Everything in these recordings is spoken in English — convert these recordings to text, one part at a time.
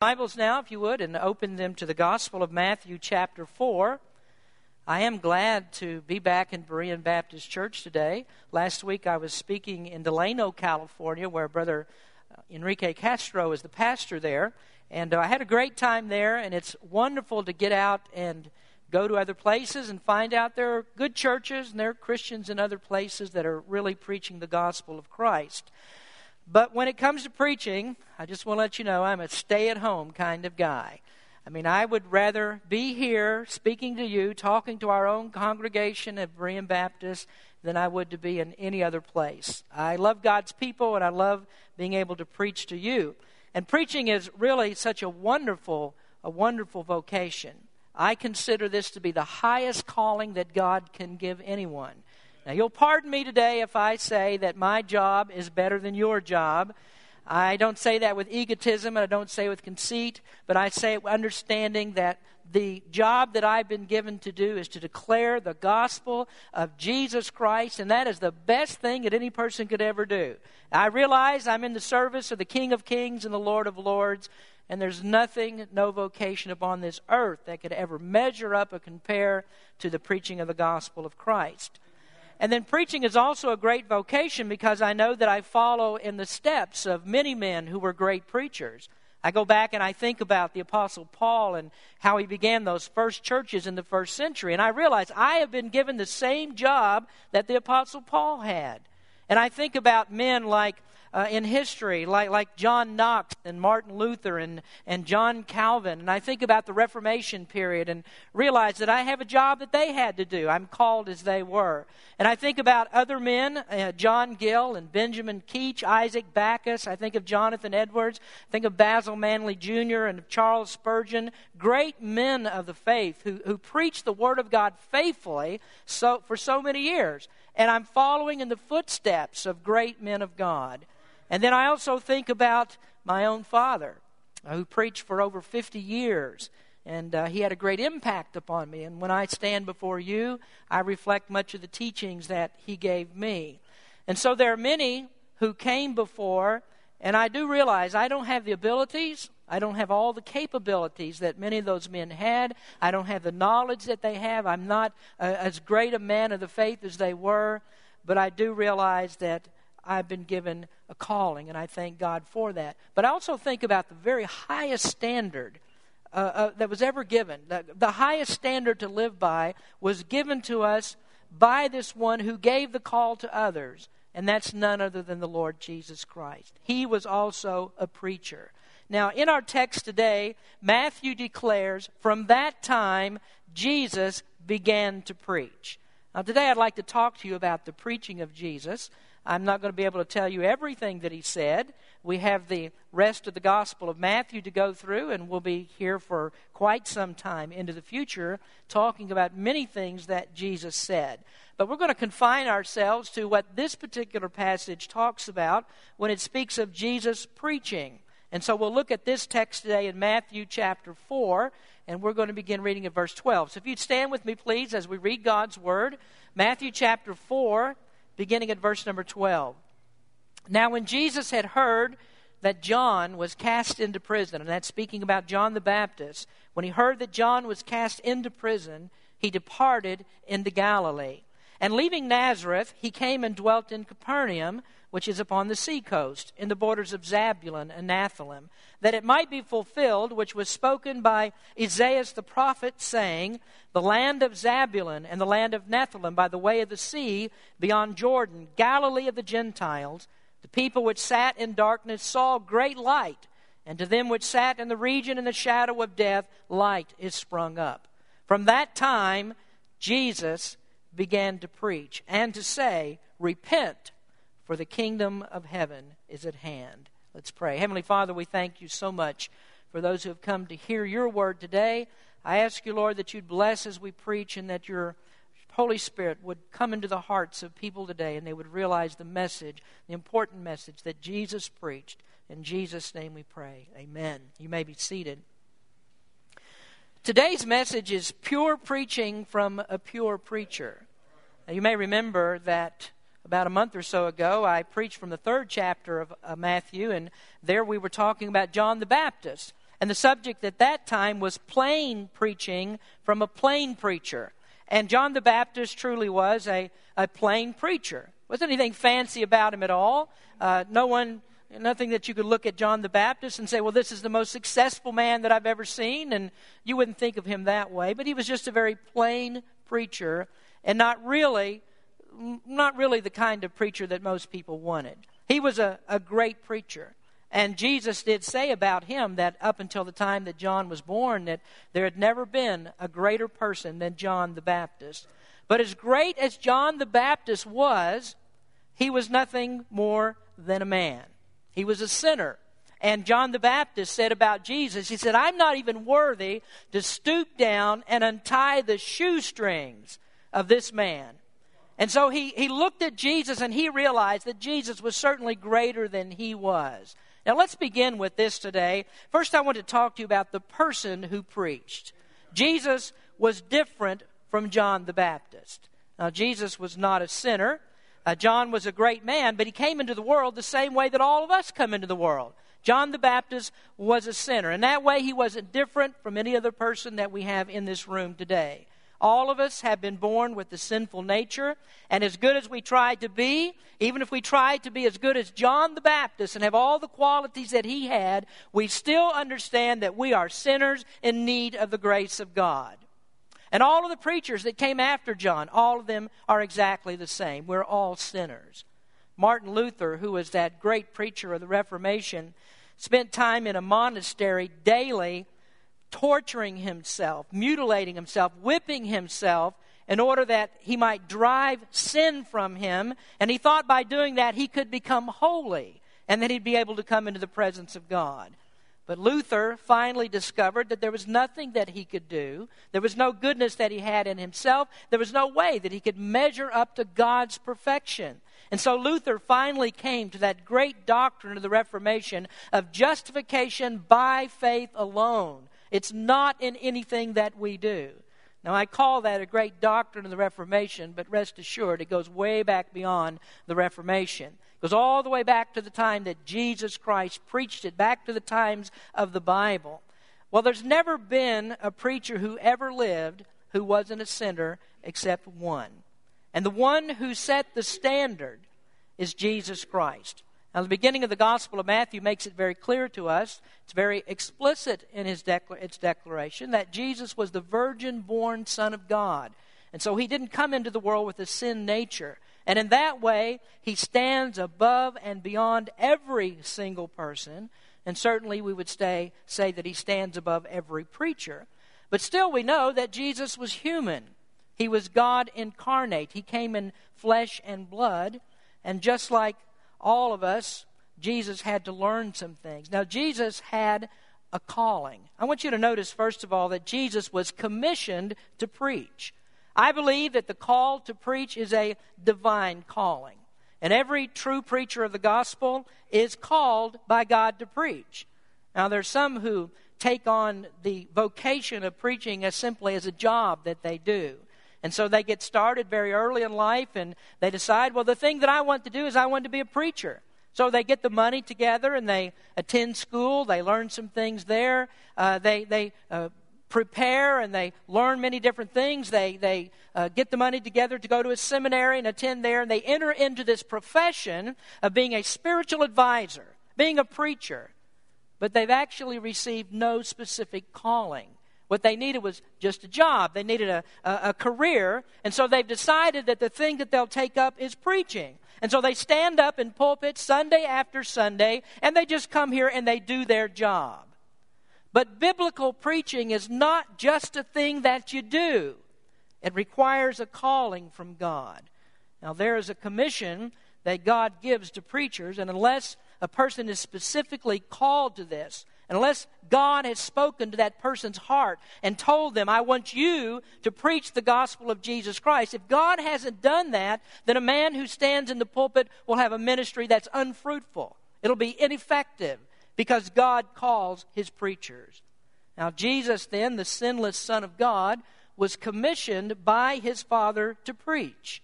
Bibles now, if you would, and open them to the Gospel of Matthew, chapter 4. I am glad to be back in Berean Baptist Church today. Last week I was speaking in Delano, California, where Brother uh, Enrique Castro is the pastor there. And uh, I had a great time there, and it's wonderful to get out and go to other places and find out there are good churches and there are Christians in other places that are really preaching the gospel of Christ. But when it comes to preaching, I just want to let you know I'm a stay at home kind of guy. I mean, I would rather be here speaking to you, talking to our own congregation at Berean Baptist, than I would to be in any other place. I love God's people and I love being able to preach to you. And preaching is really such a wonderful, a wonderful vocation. I consider this to be the highest calling that God can give anyone. Now, you'll pardon me today if I say that my job is better than your job. I don't say that with egotism and I don't say with conceit, but I say it with understanding that the job that I've been given to do is to declare the gospel of Jesus Christ, and that is the best thing that any person could ever do. I realize I'm in the service of the King of Kings and the Lord of Lords, and there's nothing, no vocation upon this earth that could ever measure up or compare to the preaching of the gospel of Christ. And then preaching is also a great vocation because I know that I follow in the steps of many men who were great preachers. I go back and I think about the Apostle Paul and how he began those first churches in the first century. And I realize I have been given the same job that the Apostle Paul had. And I think about men like uh, in history, like, like John Knox and Martin Luther and, and John Calvin. And I think about the Reformation period and realize that I have a job that they had to do. I'm called as they were. And I think about other men, uh, John Gill and Benjamin Keach, Isaac Backus. I think of Jonathan Edwards. I think of Basil Manly Jr. and Charles Spurgeon. Great men of the faith who, who preached the Word of God faithfully so, for so many years. And I'm following in the footsteps of great men of God. And then I also think about my own father, uh, who preached for over 50 years. And uh, he had a great impact upon me. And when I stand before you, I reflect much of the teachings that he gave me. And so there are many who came before, and I do realize I don't have the abilities, I don't have all the capabilities that many of those men had. I don't have the knowledge that they have. I'm not uh, as great a man of the faith as they were, but I do realize that I've been given a calling, and I thank God for that. But I also think about the very highest standard uh, uh, that was ever given. The, the highest standard to live by was given to us by this one who gave the call to others, and that's none other than the Lord Jesus Christ. He was also a preacher. Now, in our text today, Matthew declares, from that time, Jesus began to preach. Now, today I'd like to talk to you about the preaching of Jesus. I'm not going to be able to tell you everything that he said. We have the rest of the Gospel of Matthew to go through, and we'll be here for quite some time into the future talking about many things that Jesus said. But we're going to confine ourselves to what this particular passage talks about when it speaks of Jesus preaching. And so we'll look at this text today in Matthew chapter 4, and we're going to begin reading at verse 12. So if you'd stand with me, please, as we read God's Word. Matthew chapter 4, beginning at verse number 12. Now, when Jesus had heard that John was cast into prison, and that's speaking about John the Baptist, when he heard that John was cast into prison, he departed into Galilee. And leaving Nazareth, he came and dwelt in Capernaum, which is upon the sea coast, in the borders of Zabulon and Naphtali, that it might be fulfilled which was spoken by Isaiah the prophet, saying, The land of Zabulon and the land of Naphtali by the way of the sea beyond Jordan, Galilee of the Gentiles, the people which sat in darkness saw great light, and to them which sat in the region in the shadow of death, light is sprung up. From that time, Jesus began to preach and to say, Repent for the kingdom of heaven is at hand. Let's pray. Heavenly Father, we thank you so much for those who have come to hear your word today. I ask you, Lord, that you'd bless as we preach and that your Holy Spirit would come into the hearts of people today and they would realize the message, the important message that Jesus preached. In Jesus' name we pray. Amen. You may be seated. Today's message is pure preaching from a pure preacher. Now, you may remember that about a month or so ago, I preached from the third chapter of uh, Matthew, and there we were talking about John the Baptist. And the subject at that time was plain preaching from a plain preacher. And John the Baptist truly was a, a plain preacher. Wasn't anything fancy about him at all. Uh, no one, nothing that you could look at John the Baptist and say, well, this is the most successful man that I've ever seen. And you wouldn't think of him that way. But he was just a very plain preacher and not really, not really the kind of preacher that most people wanted. He was a, a great preacher. And Jesus did say about him that up until the time that John was born, that there had never been a greater person than John the Baptist. But as great as John the Baptist was, he was nothing more than a man. He was a sinner. And John the Baptist said about Jesus, he said, I'm not even worthy to stoop down and untie the shoestrings of this man. And so he, he looked at Jesus and he realized that Jesus was certainly greater than he was. Now, let's begin with this today. First, I want to talk to you about the person who preached. Jesus was different from John the Baptist. Now, Jesus was not a sinner. Uh, John was a great man, but he came into the world the same way that all of us come into the world. John the Baptist was a sinner. And that way, he wasn't different from any other person that we have in this room today. All of us have been born with the sinful nature, and as good as we try to be, even if we try to be as good as John the Baptist and have all the qualities that he had, we still understand that we are sinners in need of the grace of God. And all of the preachers that came after John, all of them are exactly the same. We're all sinners. Martin Luther, who was that great preacher of the Reformation, spent time in a monastery daily torturing himself, mutilating himself, whipping himself in order that he might drive sin from him. And he thought by doing that he could become holy and that he'd be able to come into the presence of God. But Luther finally discovered that there was nothing that he could do. There was no goodness that he had in himself. There was no way that he could measure up to God's perfection. And so Luther finally came to that great doctrine of the Reformation of justification by faith alone. It's not in anything that we do. Now, I call that a great doctrine of the Reformation, but rest assured, it goes way back beyond the Reformation. It goes all the way back to the time that Jesus Christ preached it, back to the times of the Bible. Well, there's never been a preacher who ever lived who wasn't a sinner except one. And the one who set the standard is Jesus Christ. Now, the beginning of the Gospel of Matthew makes it very clear to us, it's very explicit in his decla- its declaration, that Jesus was the virgin born Son of God. And so he didn't come into the world with a sin nature. And in that way, he stands above and beyond every single person. And certainly we would stay, say that he stands above every preacher. But still, we know that Jesus was human. He was God incarnate. He came in flesh and blood. And just like all of us, Jesus had to learn some things. Now, Jesus had a calling. I want you to notice, first of all, that Jesus was commissioned to preach. I believe that the call to preach is a divine calling. And every true preacher of the gospel is called by God to preach. Now, there's some who take on the vocation of preaching as simply as a job that they do. And so they get started very early in life and they decide, well, the thing that I want to do is I want to be a preacher. So they get the money together and they attend school. They learn some things there. Uh, they they uh, prepare and they learn many different things. They they uh, get the money together to go to a seminary and attend there. And they enter into this profession of being a spiritual advisor, being a preacher. But they've actually received no specific calling. What they needed was just a job. They needed a, a, a, career. And so they've decided that the thing that they'll take up is preaching. And so they stand up in pulpits Sunday after Sunday, and they just come here and they do their job. But biblical preaching is not just a thing that you do, it requires a calling from God. Now, there is a commission that God gives to preachers, and unless a person is specifically called to this, unless God has spoken to that person's heart and told them, I want you to preach the gospel of Jesus Christ. If God hasn't done that, then a man who stands in the pulpit will have a ministry that's unfruitful. It'll be ineffective because God calls his preachers. Now, Jesus, then, the sinless Son of God, was commissioned by his Father to preach.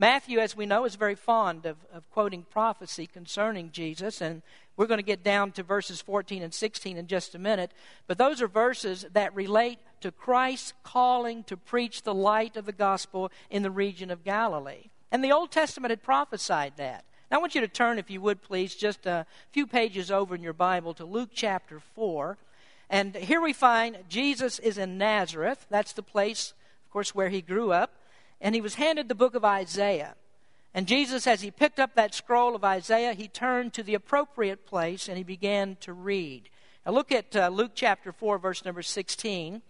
Matthew, as we know, is very fond of, of quoting prophecy concerning Jesus, and we're going to get down to verses 14 and 16 in just a minute. But those are verses that relate to Christ's calling to preach the light of the gospel in the region of Galilee. And the Old Testament had prophesied that. Now, I want you to turn, if you would please, just a few pages over in your Bible to Luke chapter 4. And here we find Jesus is in Nazareth. That's the place, of course, where he grew up. And he was handed the book of Isaiah. And Jesus, as he picked up that scroll of Isaiah, he turned to the appropriate place and he began to read. Now, look at uh, Luke chapter 4, verse number 16.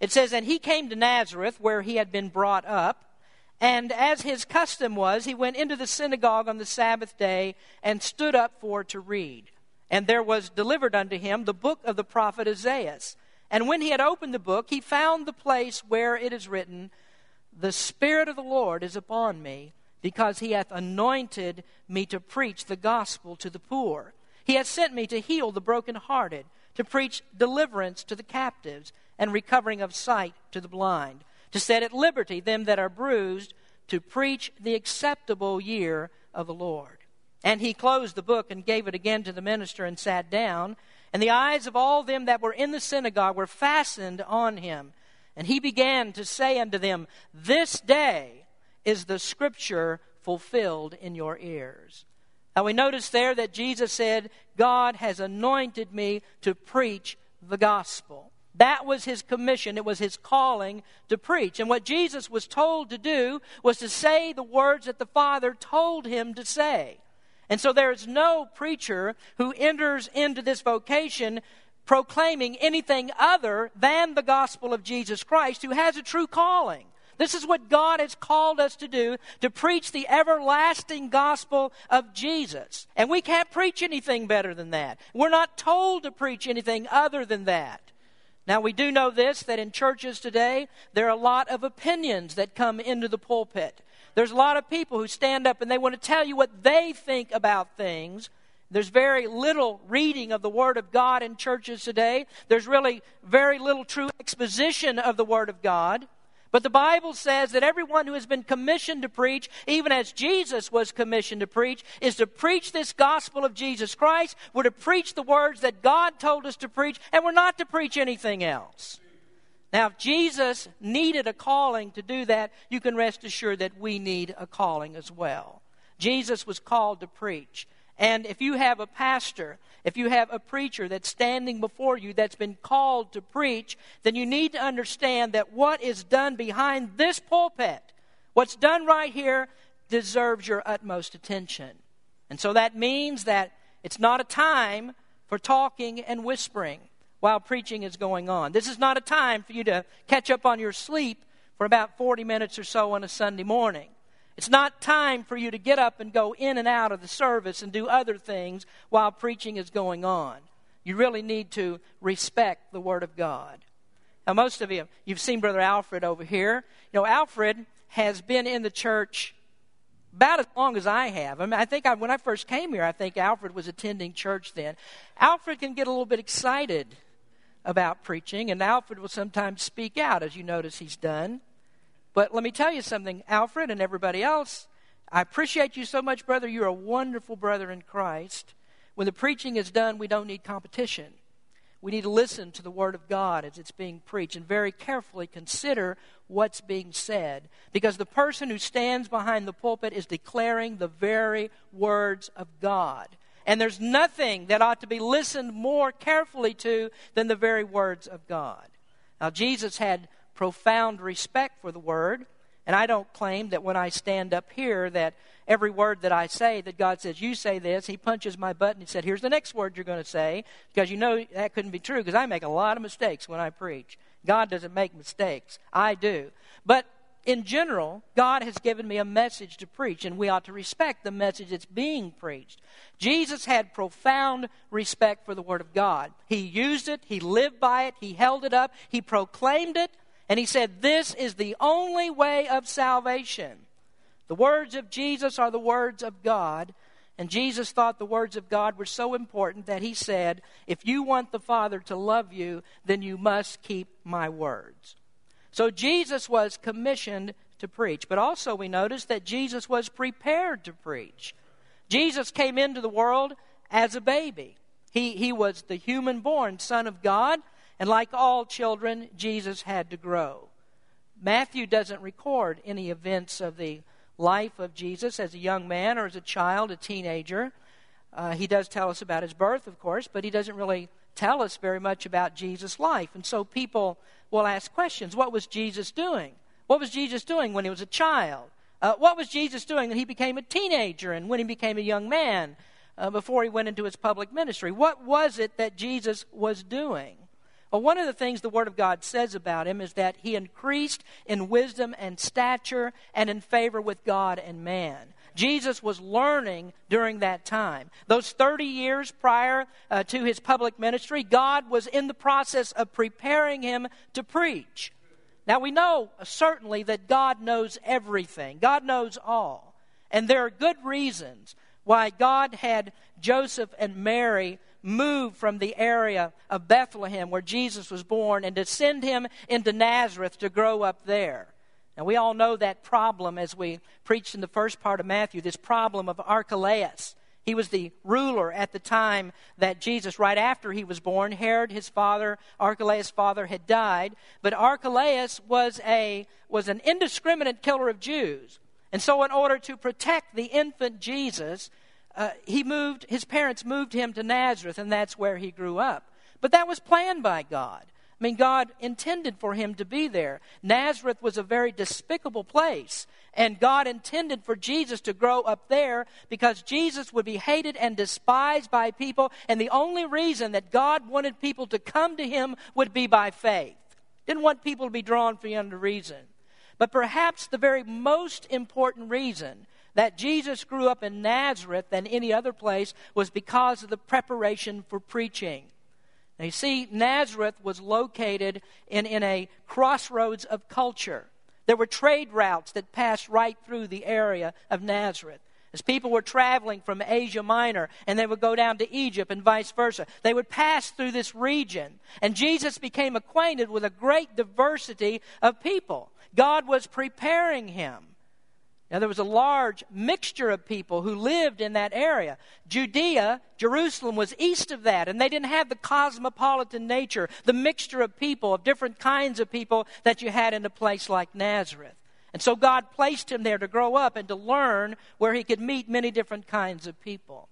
It says, And he came to Nazareth, where he had been brought up. And as his custom was, he went into the synagogue on the Sabbath day and stood up for to read. And there was delivered unto him the book of the prophet Isaiah. And when he had opened the book, he found the place where it is written, The Spirit of the Lord is upon me, because he hath anointed me to preach the gospel to the poor. He hath sent me to heal the brokenhearted, to preach deliverance to the captives, and recovering of sight to the blind to set at liberty them that are bruised, to preach the acceptable year of the Lord. And he closed the book and gave it again to the minister and sat down. And the eyes of all them that were in the synagogue were fastened on him. And he began to say unto them, This day is the scripture fulfilled in your ears. Now we notice there that Jesus said, God has anointed me to preach the gospel. That was his commission. It was his calling to preach. And what Jesus was told to do was to say the words that the Father told him to say. And so there is no preacher who enters into this vocation proclaiming anything other than the gospel of Jesus Christ who has a true calling. This is what God has called us to do to preach the everlasting gospel of Jesus. And we can't preach anything better than that. We're not told to preach anything other than that. Now, we do know this that in churches today, there are a lot of opinions that come into the pulpit. There's a lot of people who stand up and they want to tell you what they think about things. There's very little reading of the Word of God in churches today. There's really very little true exposition of the Word of God. But the Bible says that everyone who has been commissioned to preach, even as Jesus was commissioned to preach, is to preach this gospel of Jesus Christ. We're to preach the words that God told us to preach, and we're not to preach anything else. Now, if Jesus needed a calling to do that, you can rest assured that we need a calling as well. Jesus was called to preach. And if you have a pastor, if you have a preacher that's standing before you that's been called to preach, then you need to understand that what is done behind this pulpit, what's done right here, deserves your utmost attention. And so that means that it's not a time for talking and whispering while preaching is going on. This is not a time for you to catch up on your sleep for about 40 minutes or so on a Sunday morning. It's not time for you to get up and go in and out of the service and do other things while preaching is going on. You really need to respect the Word of God. Now, most of you, you've seen Brother Alfred over here. You know, Alfred has been in the church about as long as I have. I mean, I think I, when I first came here, I think Alfred was attending church then. Alfred can get a little bit excited about preaching, and Alfred will sometimes speak out, as you notice he's done. But let me tell you something, Alfred and everybody else. I appreciate you so much, brother. You're a wonderful brother in Christ. When the preaching is done, we don't need competition. We need to listen to the Word of God as it's being preached and very carefully consider what's being said. Because the person who stands behind the pulpit is declaring the very words of God. And there's nothing that ought to be listened more carefully to than the very words of God. Now, Jesus had profound respect for the word. And I don't claim that when I stand up here that every word that I say, that God says, you say this, he punches my butt and he said, here's the next word you're going to say, because you know that couldn't be true, because I make a lot of mistakes when I preach. God doesn't make mistakes. I do. But in general, God has given me a message to preach, and we ought to respect the message that's being preached. Jesus had profound respect for the Word of God. He used it, He lived by it, He held it up, He proclaimed it, and he said, This is the only way of salvation. The words of Jesus are the words of God. And Jesus thought the words of God were so important that he said, If you want the Father to love you, then you must keep my words. So Jesus was commissioned to preach. But also, we notice that Jesus was prepared to preach. Jesus came into the world as a baby. He, he was the human born Son of God, and like all children, Jesus had to grow. Matthew doesn't record any events of the life of Jesus as a young man or as a child, a teenager. Uh, he does tell us about his birth, of course, but he doesn't really tell us very much about Jesus' life. And so people will ask questions What was Jesus doing? What was Jesus doing when he was a child? Uh, what was Jesus doing when he became a teenager and when he became a young man uh, before he went into his public ministry? What was it that Jesus was doing? Well, one of the things the Word of God says about him is that he increased in wisdom and stature and in favor with God and man. Jesus was learning during that time. Those 30 years prior uh, to his public ministry, God was in the process of preparing him to preach. Now, we know certainly that God knows everything, God knows all. And there are good reasons why God had Joseph and Mary move from the area of Bethlehem where Jesus was born and to send him into Nazareth to grow up there. Now, we all know that problem as we preached in the first part of Matthew this problem of Archelaus. He was the ruler at the time that Jesus, right after he was born, Herod, his father, Archelaus' father, had died. But Archelaus was, a, was an indiscriminate killer of Jews. And so, in order to protect the infant Jesus, uh, he moved, his parents moved him to Nazareth, and that's where he grew up. But that was planned by God. I mean, God intended for him to be there. Nazareth was a very despicable place. And God intended for Jesus to grow up there because Jesus would be hated and despised by people. And the only reason that God wanted people to come to him would be by faith. Didn't want people to be drawn for any other reason. But perhaps the very most important reason that Jesus grew up in Nazareth than any other place was because of the preparation for preaching. Now, you see, Nazareth was located in, in a crossroads of culture. There were trade routes that passed right through the area of Nazareth. As people were traveling from Asia Minor and they would go down to Egypt and vice versa, they would pass through this region. And Jesus became acquainted with a great diversity of people. God was preparing him. Now, there was a large mixture of people who lived in that area. Judea, Jerusalem, was east of that, and they didn't have the cosmopolitan nature, the mixture of people, of different kinds of people that you had in a place like Nazareth. And so God placed him there to grow up and to learn where he could meet many different kinds of people.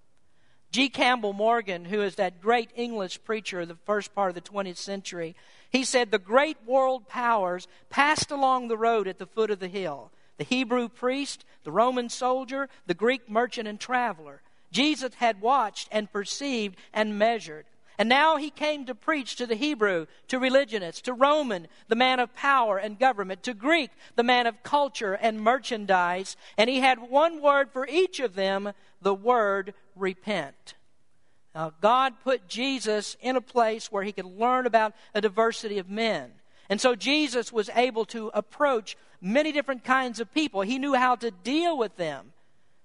G. Campbell Morgan, who is that great English preacher of the first part of the 20th century, he said, The great world powers passed along the road at the foot of the hill the Hebrew priest, the Roman soldier, the Greek merchant and traveler. Jesus had watched and perceived and measured. And now he came to preach to the Hebrew, to religionists, to Roman, the man of power and government, to Greek, the man of culture and merchandise. And he had one word for each of them the word repent. Now, God put Jesus in a place where he could learn about a diversity of men. And so Jesus was able to approach many different kinds of people. He knew how to deal with them.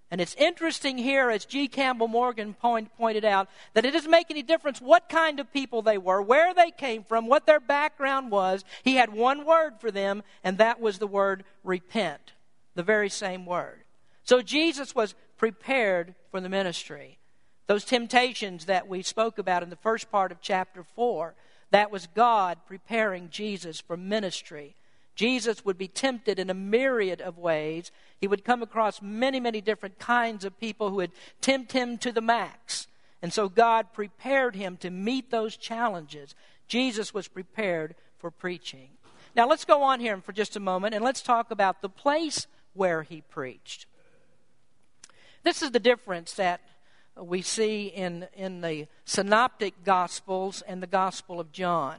And it's interesting here, as G. Campbell Morgan point, pointed out, that it doesn't make any difference what kind of people they were, where they came from, what their background was. He had one word for them, and that was the word repent. The very same word. So Jesus was prepared for the ministry. Those temptations that we spoke about in the first part of chapter 4, that was God preparing Jesus for ministry. Jesus would be tempted in a myriad of ways. He would come across many, many different kinds of people who would tempt him to the max. And so God prepared him to meet those challenges. Jesus was prepared for preaching. Now let's go on here for just a moment and let's talk about the place where he preached. This is the difference that we see in, in the synoptic gospels and the gospel of John.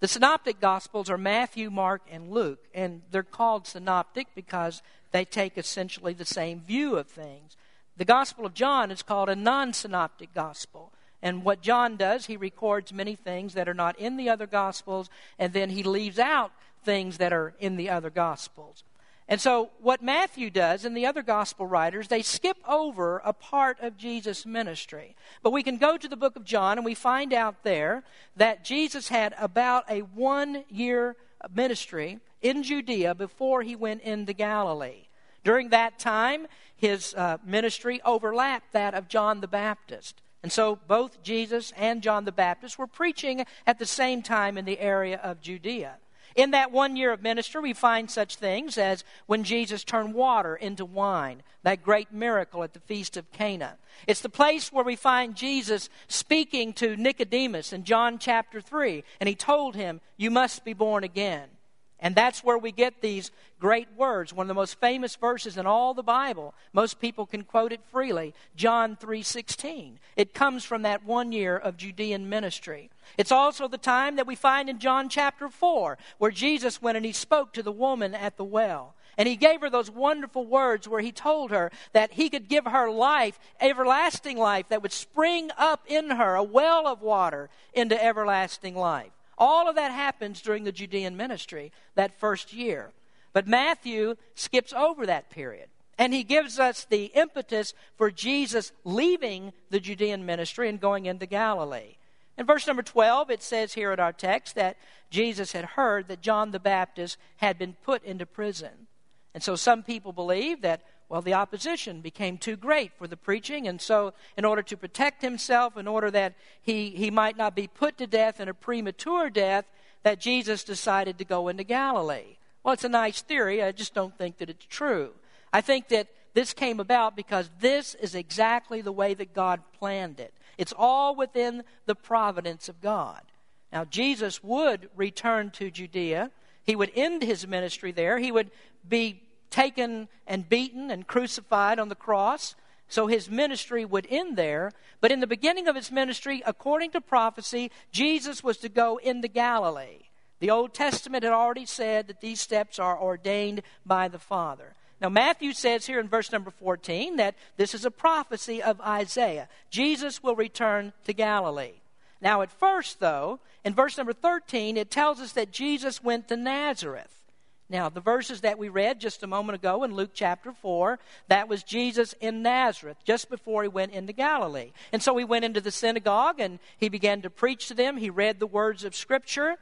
The synoptic gospels are Matthew, Mark, and Luke, and they're called synoptic because they take essentially the same view of things. The gospel of John is called a non synoptic gospel. And what John does, he records many things that are not in the other gospels, and then he leaves out things that are in the other gospels. And so, what Matthew does and the other gospel writers, they skip over a part of Jesus' ministry. But we can go to the book of John and we find out there that Jesus had about a one year ministry in Judea before he went into Galilee. During that time, his uh, ministry overlapped that of John the Baptist. And so both Jesus and John the Baptist were preaching at the same time in the area of Judea. In that one year of ministry, we find such things as when Jesus turned water into wine, that great miracle at the Feast of Cana. It's the place where we find Jesus speaking to Nicodemus in John chapter 3, and he told him, You must be born again. And that's where we get these great words, one of the most famous verses in all the Bible. Most people can quote it freely, John 3:16. It comes from that one year of Judean ministry. It's also the time that we find in John chapter 4 where Jesus went and he spoke to the woman at the well. And he gave her those wonderful words where he told her that he could give her life, everlasting life that would spring up in her, a well of water into everlasting life. All of that happens during the Judean ministry that first year. But Matthew skips over that period. And he gives us the impetus for Jesus leaving the Judean ministry and going into Galilee. In verse number 12, it says here in our text that Jesus had heard that John the Baptist had been put into prison. And so some people believe that well, the opposition became too great for the preaching, and so, in order to protect himself, in order that he, he might not be put to death in a premature death, that Jesus decided to go into Galilee. Well, it's a nice theory. I just don't think that it's true. I think that this came about because this is exactly the way that God planned it. It's all within the providence of God. Now, Jesus would return to Judea. He would end his ministry there. He would be taken and beaten and crucified on the cross. So his ministry would end there. But in the beginning of his ministry, according to prophecy, Jesus was to go into Galilee. The Old Testament had already said that these steps are ordained by the Father. Now, Matthew says here in verse number 14 that this is a prophecy of Isaiah. Jesus will return to Galilee. Now, at first, though, in verse number 13, it tells us that Jesus went to Nazareth. Now, the verses that we read just a moment ago in Luke chapter 4, that was Jesus in Nazareth, just before he went into Galilee. And so he went into the synagogue and he began to preach to them. He read the words of Scripture.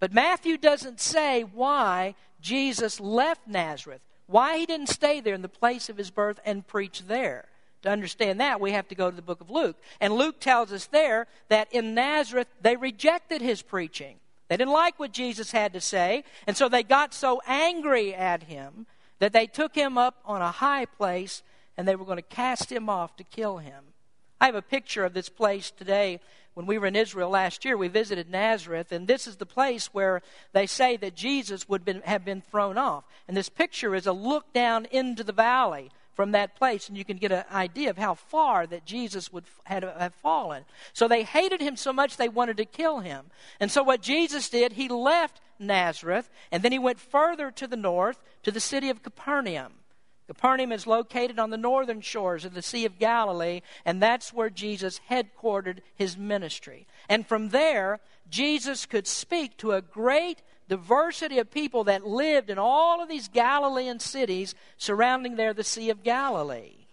But Matthew doesn't say why Jesus left Nazareth, why he didn't stay there in the place of his birth and preach there. To understand that, we have to go to the book of Luke. And Luke tells us there that in Nazareth, they rejected his preaching. They didn't like what Jesus had to say, and so they got so angry at him that they took him up on a high place and they were going to cast him off to kill him. I have a picture of this place today. When we were in Israel last year, we visited Nazareth, and this is the place where they say that Jesus would been, have been thrown off. And this picture is a look down into the valley from that place, and you can get an idea of how far that Jesus would had have fallen. So they hated him so much they wanted to kill him. And so what Jesus did, he left Nazareth, and then he went further to the north to the city of Capernaum. Capernaum is located on the northern shores of the Sea of Galilee, and that's where Jesus headquartered his ministry. And from there, Jesus could speak to a great diversity of people that lived in all of these Galilean cities surrounding there the Sea of Galilee.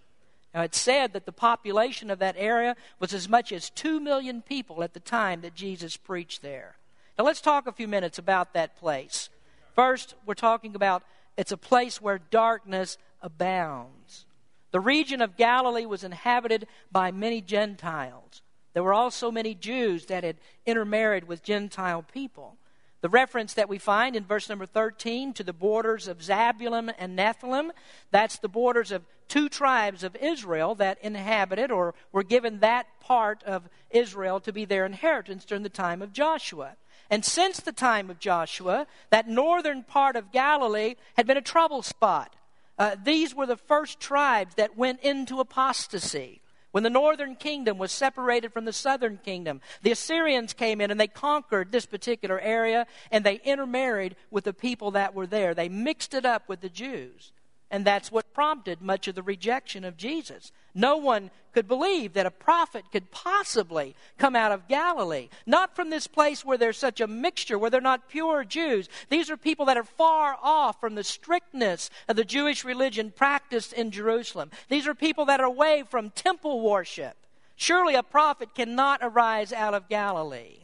Now, it's said that the population of that area was as much as 2 million people at the time that Jesus preached there. Now, let's talk a few minutes about that place. First, we're talking about it's a place where darkness abounds. The region of Galilee was inhabited by many Gentiles. There were also many Jews that had intermarried with Gentile people. The reference that we find in verse number 13 to the borders of Zabulon and Nephthalim, that's the borders of two tribes of Israel that inhabited or were given that part of Israel to be their inheritance during the time of Joshua. And since the time of Joshua, that northern part of Galilee had been a trouble spot. Uh, these were the first tribes that went into apostasy. When the northern kingdom was separated from the southern kingdom, the Assyrians came in and they conquered this particular area and they intermarried with the people that were there. They mixed it up with the Jews. And that's what prompted much of the rejection of Jesus. No one could believe that a prophet could possibly come out of Galilee. Not from this place where there's such a mixture, where they're not pure Jews. These are people that are far off from the strictness of the Jewish religion practiced in Jerusalem. These are people that are away from temple worship. Surely a prophet cannot arise out of Galilee.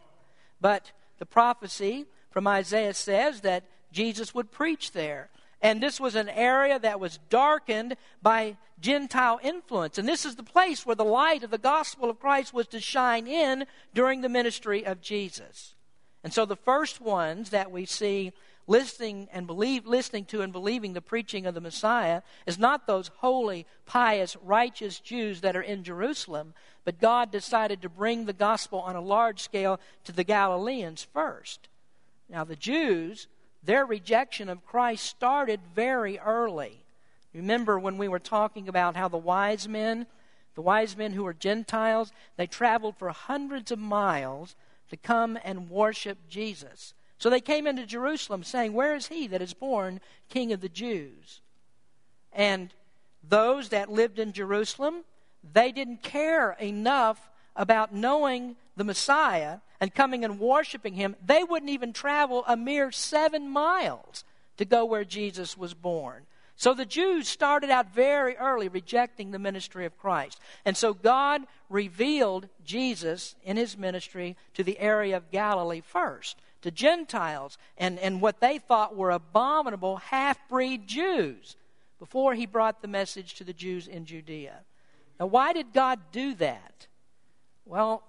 But the prophecy from Isaiah says that Jesus would preach there. And this was an area that was darkened by Gentile influence. And this is the place where the light of the gospel of Christ was to shine in during the ministry of Jesus. And so the first ones that we see listening and believe listening to and believing the preaching of the Messiah is not those holy, pious, righteous Jews that are in Jerusalem, but God decided to bring the gospel on a large scale to the Galileans first. Now the Jews, their rejection of Christ started very early. Remember when we were talking about how the wise men, the wise men who were Gentiles, they traveled for hundreds of miles to come and worship Jesus. So they came into Jerusalem saying, Where is he that is born King of the Jews? And those that lived in Jerusalem, they didn't care enough about knowing the Messiah and coming and worshiping him. They wouldn't even travel a mere seven miles to go where Jesus was born. So the Jews started out very early rejecting the ministry of Christ. And so God revealed Jesus in his ministry to the area of Galilee first, to Gentiles and, and what they thought were abominable half breed Jews, before he brought the message to the Jews in Judea. Now, why did God do that? Well,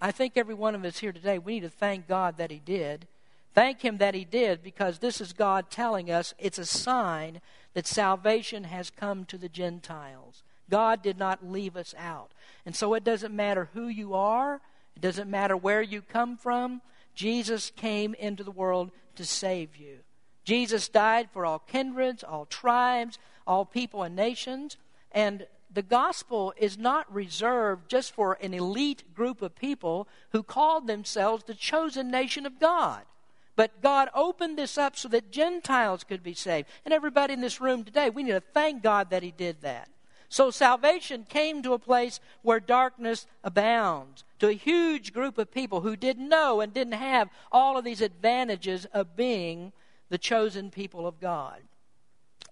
I think every one of us here today, we need to thank God that he did. Thank him that he did because this is God telling us it's a sign that salvation has come to the Gentiles. God did not leave us out. And so it doesn't matter who you are, it doesn't matter where you come from. Jesus came into the world to save you. Jesus died for all kindreds, all tribes, all people and nations. And the gospel is not reserved just for an elite group of people who called themselves the chosen nation of God. But God opened this up so that Gentiles could be saved. And everybody in this room today, we need to thank God that He did that. So salvation came to a place where darkness abounds, to a huge group of people who didn't know and didn't have all of these advantages of being the chosen people of God.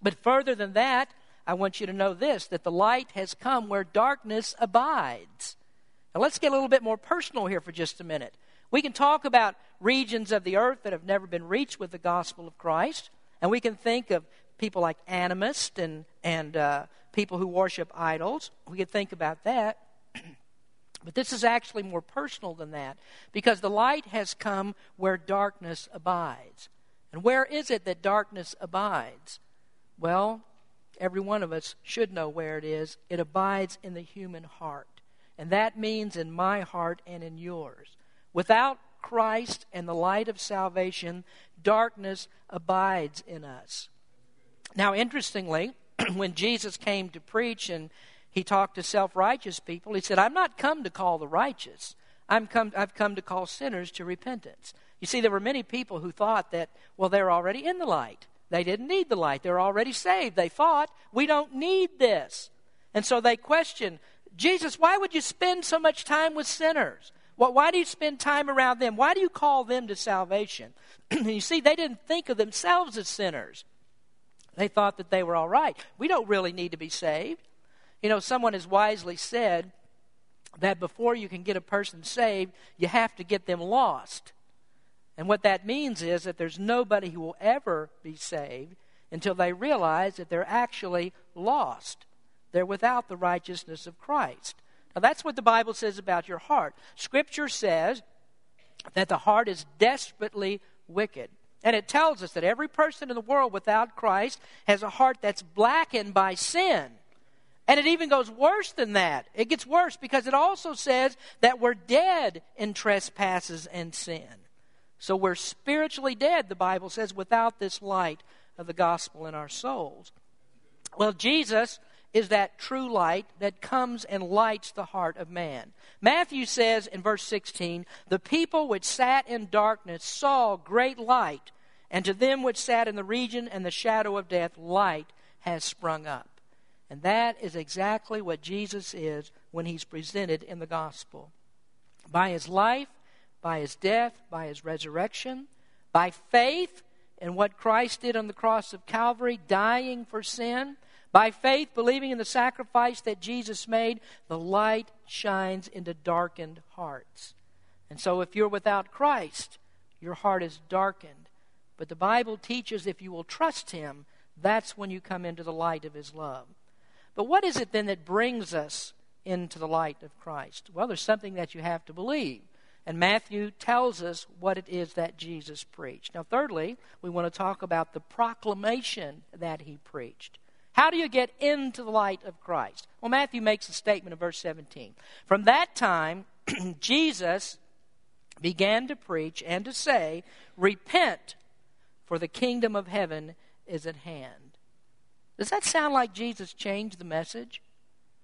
But further than that, I want you to know this that the light has come where darkness abides. Now let's get a little bit more personal here for just a minute. We can talk about regions of the earth that have never been reached with the gospel of Christ, and we can think of people like animists and, and uh, people who worship idols. We can think about that. but this is actually more personal than that because the light has come where darkness abides. And where is it that darkness abides? Well, every one of us should know where it is. It abides in the human heart. And that means in my heart and in yours. Without Christ and the light of salvation, darkness abides in us. Now, interestingly, when Jesus came to preach and he talked to self righteous people, he said, I'm not come to call the righteous, I'm come, I've come to call sinners to repentance. You see, there were many people who thought that, well, they're already in the light. They didn't need the light. They're already saved. They fought. we don't need this. And so they questioned, Jesus, why would you spend so much time with sinners? Why do you spend time around them? Why do you call them to salvation? you see, they didn't think of themselves as sinners. They thought that they were all right. We don't really need to be saved. You know, someone has wisely said that before you can get a person saved, you have to get them lost. And what that means is that there's nobody who will ever be saved until they realize that they're actually lost. They're without the righteousness of Christ. Now, that's what the Bible says about your heart. Scripture says that the heart is desperately wicked. And it tells us that every person in the world without Christ has a heart that's blackened by sin. And it even goes worse than that. It gets worse because it also says that we're dead in trespasses and sin. So we're spiritually dead, the Bible says, without this light of the gospel in our souls. Well, Jesus is that true light that comes and lights the heart of man. Matthew says in verse 16, The people which sat in darkness saw great light, and to them which sat in the region and the shadow of death, light has sprung up. And that is exactly what Jesus is when he's presented in the gospel. By his life, by his death, by his resurrection, by faith in what Christ did on the cross of Calvary, dying for sin by faith, believing in the sacrifice that Jesus made, the light shines into darkened hearts. And so, if you're without Christ, your heart is darkened. But the Bible teaches if you will trust Him, that's when you come into the light of His love. But what is it then that brings us into the light of Christ? Well, there's something that you have to believe. And Matthew tells us what it is that Jesus preached. Now, thirdly, we want to talk about the proclamation that he preached. How do you get into the light of Christ? Well, Matthew makes a statement in verse 17. From that time, Jesus began to preach and to say, Repent, for the kingdom of heaven is at hand. Does that sound like Jesus changed the message?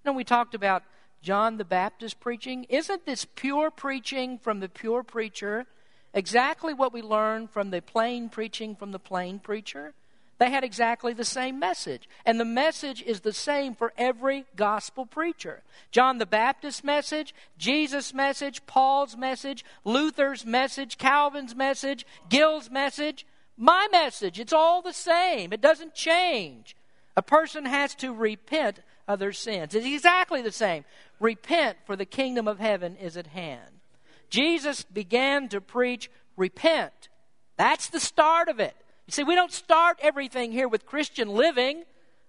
You know, we talked about John the Baptist preaching. Isn't this pure preaching from the pure preacher exactly what we learned from the plain preaching from the plain preacher? They had exactly the same message. And the message is the same for every gospel preacher. John the Baptist's message, Jesus' message, Paul's message, Luther's message, Calvin's message, Gill's message, my message. It's all the same. It doesn't change. A person has to repent of their sins. It's exactly the same. Repent, for the kingdom of heaven is at hand. Jesus began to preach, Repent. That's the start of it. You see, we don't start everything here with Christian living.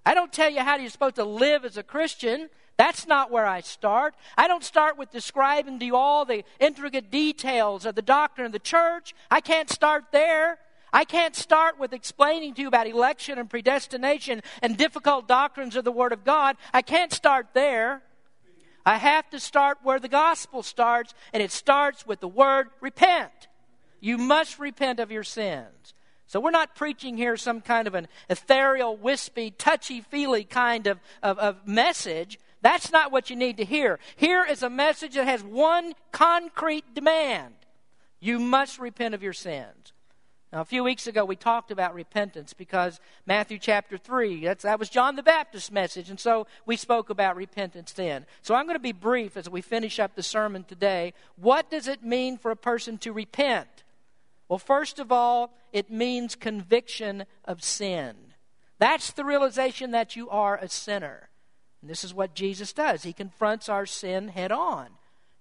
I don't tell you how you're supposed to live as a Christian. That's not where I start. I don't start with describing to you all the intricate details of the doctrine of the church. I can't start there. I can't start with explaining to you about election and predestination and difficult doctrines of the Word of God. I can't start there. I have to start where the gospel starts, and it starts with the word repent. You must repent of your sins. So we're not preaching here some kind of an ethereal, wispy, touchy feely kind of, of, of message. That's not what you need to hear. Here is a message that has one concrete demand you must repent of your sins. Now, a few weeks ago, we talked about repentance because Matthew chapter 3, that was John the Baptist's message, and so we spoke about repentance then. So I'm going to be brief as we finish up the sermon today. What does it mean for a person to repent? Well, first of all, it means conviction of sin. That's the realization that you are a sinner. And this is what Jesus does. He confronts our sin head on.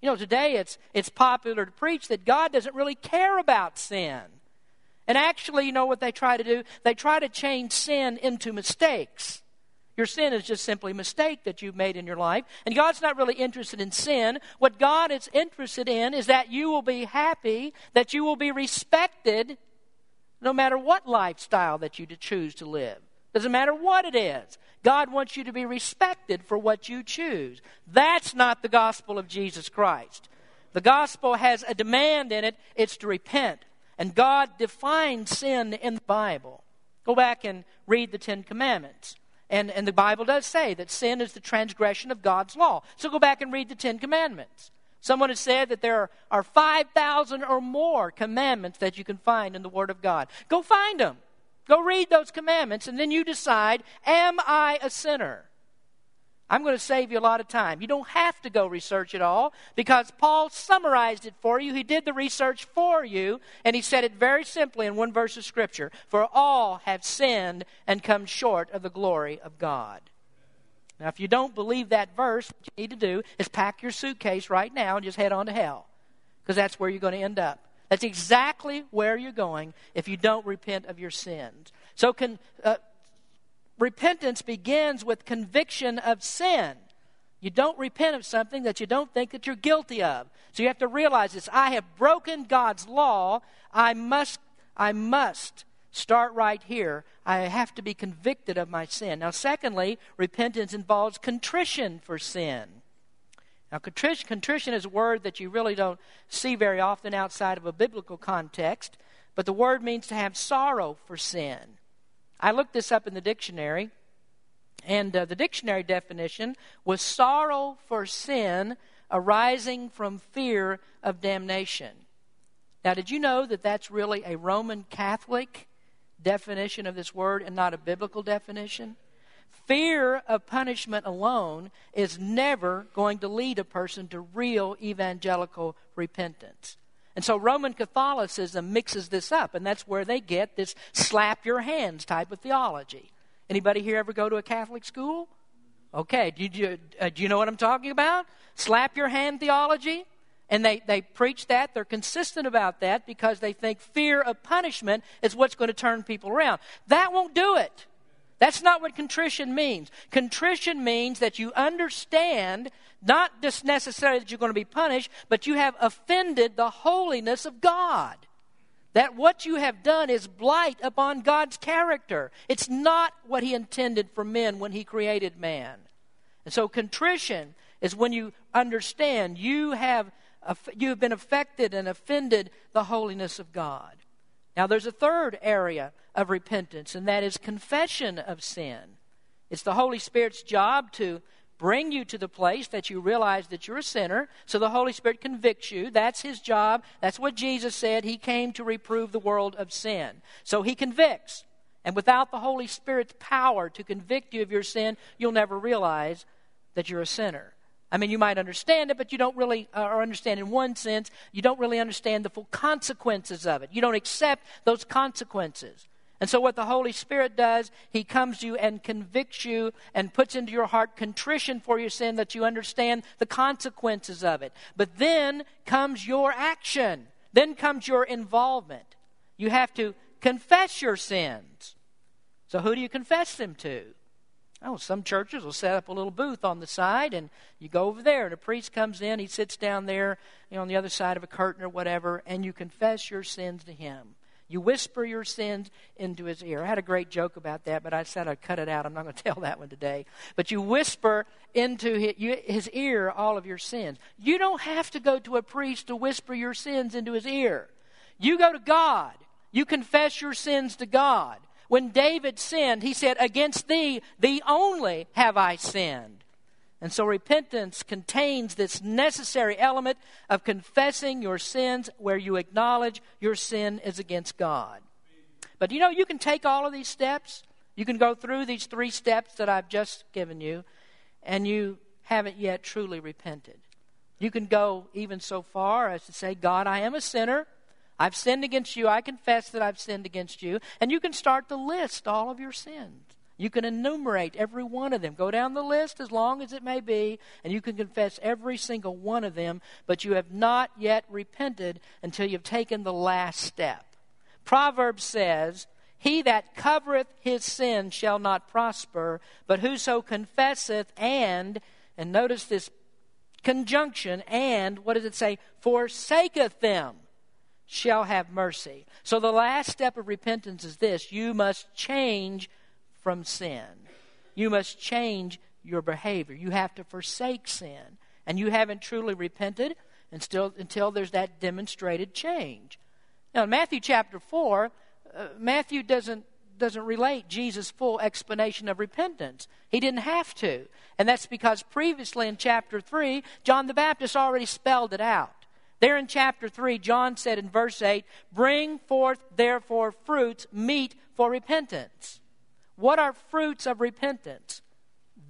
You know, today it's, it's popular to preach that God doesn't really care about sin. And actually, you know what they try to do? They try to change sin into mistakes. Your sin is just simply a mistake that you've made in your life. And God's not really interested in sin. What God is interested in is that you will be happy, that you will be respected, no matter what lifestyle that you choose to live. Doesn't matter what it is. God wants you to be respected for what you choose. That's not the gospel of Jesus Christ. The gospel has a demand in it it's to repent. And God defines sin in the Bible. Go back and read the Ten Commandments. And, and the Bible does say that sin is the transgression of God's law. So go back and read the Ten Commandments. Someone has said that there are 5,000 or more commandments that you can find in the Word of God. Go find them. Go read those commandments, and then you decide Am I a sinner? I'm going to save you a lot of time. You don't have to go research it all because Paul summarized it for you. He did the research for you, and he said it very simply in one verse of Scripture For all have sinned and come short of the glory of God. Now, if you don't believe that verse, what you need to do is pack your suitcase right now and just head on to hell because that's where you're going to end up. That's exactly where you're going if you don't repent of your sins. So, can, uh, repentance begins with conviction of sin. You don't repent of something that you don't think that you're guilty of. So you have to realize this. I have broken God's law. I must, I must start right here. I have to be convicted of my sin. Now, secondly, repentance involves contrition for sin. Now, contrition, contrition is a word that you really don't see very often outside of a biblical context, but the word means to have sorrow for sin. I looked this up in the dictionary, and uh, the dictionary definition was sorrow for sin arising from fear of damnation. Now, did you know that that's really a Roman Catholic definition of this word and not a biblical definition? Fear of punishment alone is never going to lead a person to real evangelical repentance. And so Roman Catholicism mixes this up, and that's where they get this slap your hands type of theology. Anybody here ever go to a Catholic school? Okay, do you, uh, do you know what I'm talking about? Slap your hand theology? And they, they preach that. They're consistent about that because they think fear of punishment is what's going to turn people around. That won't do it. That's not what contrition means. Contrition means that you understand not just necessarily that you're going to be punished, but you have offended the holiness of God. That what you have done is blight upon God's character. It's not what He intended for men when He created man. And so contrition is when you understand you have, you have been affected and offended the holiness of God. Now, there's a third area of repentance, and that is confession of sin. It's the Holy Spirit's job to bring you to the place that you realize that you're a sinner. So the Holy Spirit convicts you. That's his job. That's what Jesus said. He came to reprove the world of sin. So he convicts. And without the Holy Spirit's power to convict you of your sin, you'll never realize that you're a sinner. I mean, you might understand it, but you don't really, uh, or understand in one sense, you don't really understand the full consequences of it. You don't accept those consequences. And so, what the Holy Spirit does, He comes to you and convicts you and puts into your heart contrition for your sin that you understand the consequences of it. But then comes your action, then comes your involvement. You have to confess your sins. So, who do you confess them to? Oh, some churches will set up a little booth on the side, and you go over there, and a priest comes in. He sits down there you know, on the other side of a curtain or whatever, and you confess your sins to him. You whisper your sins into his ear. I had a great joke about that, but I said I'd cut it out. I'm not going to tell that one today. But you whisper into his ear all of your sins. You don't have to go to a priest to whisper your sins into his ear. You go to God. You confess your sins to God. When David sinned, he said, Against thee, thee only have I sinned. And so repentance contains this necessary element of confessing your sins where you acknowledge your sin is against God. But you know, you can take all of these steps. You can go through these three steps that I've just given you, and you haven't yet truly repented. You can go even so far as to say, God, I am a sinner. I've sinned against you. I confess that I've sinned against you. And you can start to list all of your sins. You can enumerate every one of them. Go down the list as long as it may be, and you can confess every single one of them, but you have not yet repented until you've taken the last step. Proverbs says, He that covereth his sin shall not prosper, but whoso confesseth and, and notice this conjunction, and, what does it say? Forsaketh them shall have mercy. So the last step of repentance is this you must change from sin. You must change your behavior. You have to forsake sin. And you haven't truly repented until, there's that demonstrated change. Now, in Matthew chapter 4, uh, Matthew doesn't, doesn't relate Jesus' full explanation of repentance. He didn't have to. And that's because previously in chapter 3, John the Baptist already spelled it out. There in chapter 3, John said in verse 8, Bring forth therefore fruits meet for repentance. What are fruits of repentance?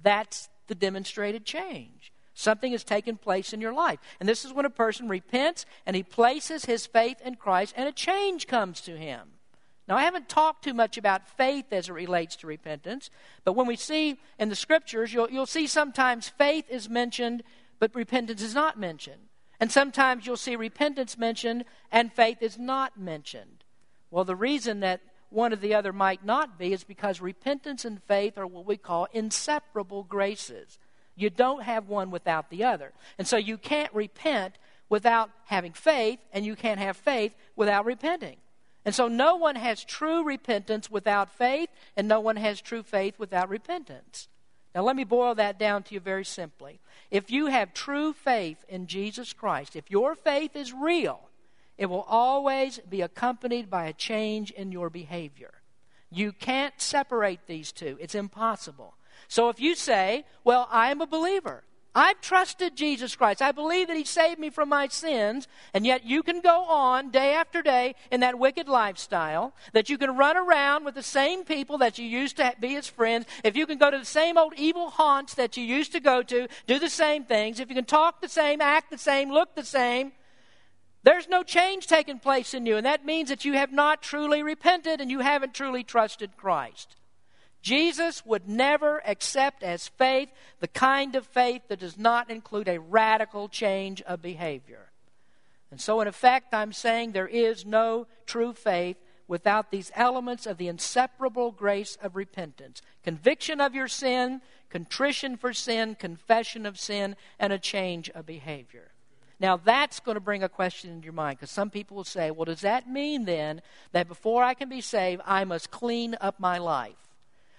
That's the demonstrated change. Something has taken place in your life. And this is when a person repents and he places his faith in Christ and a change comes to him. Now, I haven't talked too much about faith as it relates to repentance, but when we see in the scriptures, you'll, you'll see sometimes faith is mentioned, but repentance is not mentioned. And sometimes you'll see repentance mentioned and faith is not mentioned. Well, the reason that one or the other might not be is because repentance and faith are what we call inseparable graces. You don't have one without the other. And so you can't repent without having faith, and you can't have faith without repenting. And so no one has true repentance without faith, and no one has true faith without repentance. Now, let me boil that down to you very simply. If you have true faith in Jesus Christ, if your faith is real, it will always be accompanied by a change in your behavior. You can't separate these two, it's impossible. So if you say, Well, I am a believer, I've trusted Jesus Christ. I believe that He saved me from my sins. And yet you can go on day after day in that wicked lifestyle. That you can run around with the same people that you used to be as friends. If you can go to the same old evil haunts that you used to go to, do the same things. If you can talk the same, act the same, look the same. There's no change taking place in you, and that means that you have not truly repented and you haven't truly trusted Christ. Jesus would never accept as faith the kind of faith that does not include a radical change of behavior. And so, in effect, I'm saying there is no true faith without these elements of the inseparable grace of repentance conviction of your sin, contrition for sin, confession of sin, and a change of behavior. Now, that's going to bring a question into your mind because some people will say, well, does that mean then that before I can be saved, I must clean up my life?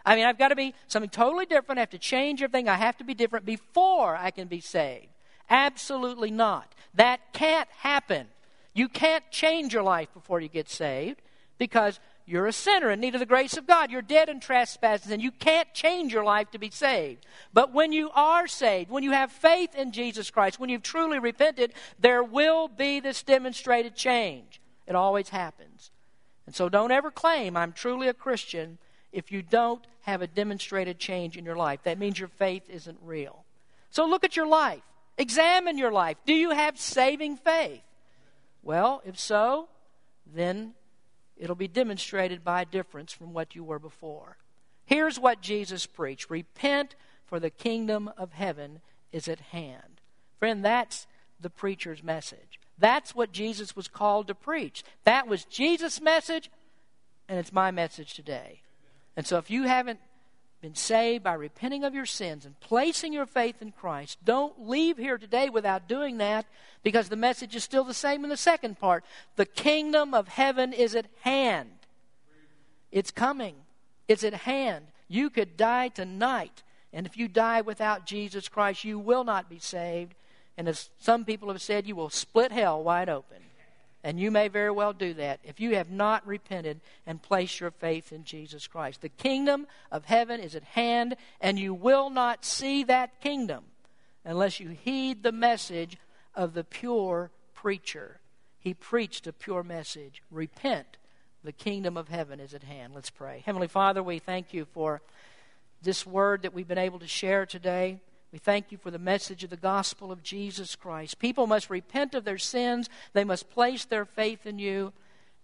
I mean, I've got to be something totally different. I have to change everything. I have to be different before I can be saved. Absolutely not. That can't happen. You can't change your life before you get saved because you're a sinner in need of the grace of God. You're dead in trespasses, and you can't change your life to be saved. But when you are saved, when you have faith in Jesus Christ, when you've truly repented, there will be this demonstrated change. It always happens. And so don't ever claim, I'm truly a Christian, if you don't have a demonstrated change in your life. That means your faith isn't real. So look at your life. Examine your life. Do you have saving faith? Well, if so, then it'll be demonstrated by a difference from what you were before. Here's what Jesus preached Repent, for the kingdom of heaven is at hand. Friend, that's the preacher's message. That's what Jesus was called to preach. That was Jesus' message, and it's my message today. And so if you haven't been saved by repenting of your sins and placing your faith in Christ, don't leave here today without doing that because the message is still the same in the second part. The kingdom of heaven is at hand. It's coming. It's at hand. You could die tonight. And if you die without Jesus Christ, you will not be saved. And as some people have said, you will split hell wide open. And you may very well do that if you have not repented and placed your faith in Jesus Christ. The kingdom of heaven is at hand, and you will not see that kingdom unless you heed the message of the pure preacher. He preached a pure message repent, the kingdom of heaven is at hand. Let's pray. Heavenly Father, we thank you for this word that we've been able to share today. We thank you for the message of the gospel of Jesus Christ. People must repent of their sins, they must place their faith in you.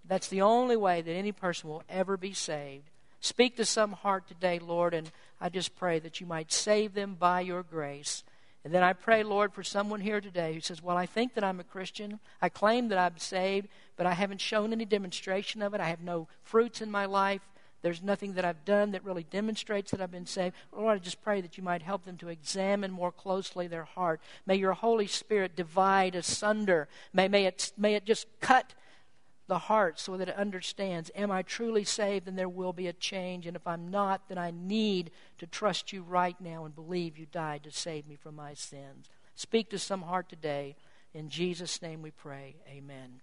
That's the only way that any person will ever be saved. Speak to some heart today, Lord, and I just pray that you might save them by your grace. And then I pray, Lord, for someone here today who says, Well, I think that I'm a Christian. I claim that I'm saved, but I haven't shown any demonstration of it. I have no fruits in my life. There's nothing that I've done that really demonstrates that I've been saved. Lord, I just pray that you might help them to examine more closely their heart. May your Holy Spirit divide asunder. May, may, it, may it just cut the heart so that it understands am I truly saved? Then there will be a change. And if I'm not, then I need to trust you right now and believe you died to save me from my sins. Speak to some heart today. In Jesus' name we pray. Amen.